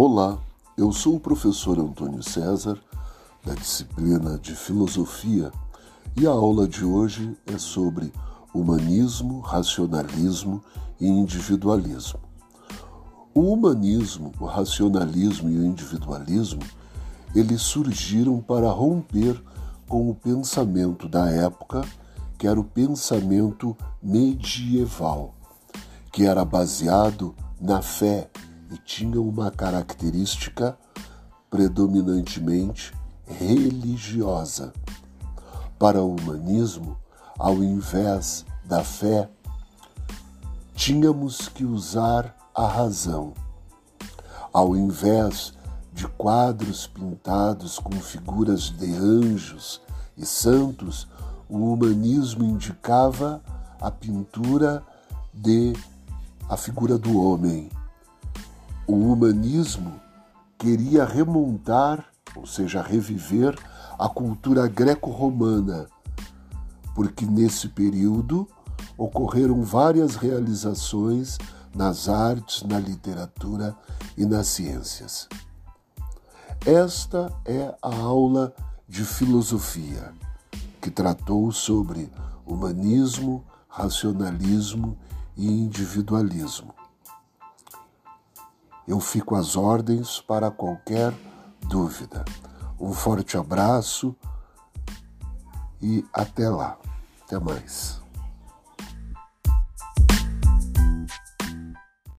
Olá, eu sou o professor Antônio César, da disciplina de Filosofia, e a aula de hoje é sobre humanismo, racionalismo e individualismo. O humanismo, o racionalismo e o individualismo, eles surgiram para romper com o pensamento da época, que era o pensamento medieval, que era baseado na fé e tinha uma característica predominantemente religiosa. Para o humanismo, ao invés da fé, tínhamos que usar a razão. Ao invés de quadros pintados com figuras de anjos e santos, o humanismo indicava a pintura de a figura do homem. O humanismo queria remontar, ou seja, reviver a cultura greco-romana, porque nesse período ocorreram várias realizações nas artes, na literatura e nas ciências. Esta é a aula de filosofia, que tratou sobre humanismo, racionalismo e individualismo. Eu fico às ordens para qualquer dúvida. Um forte abraço e até lá. Até mais.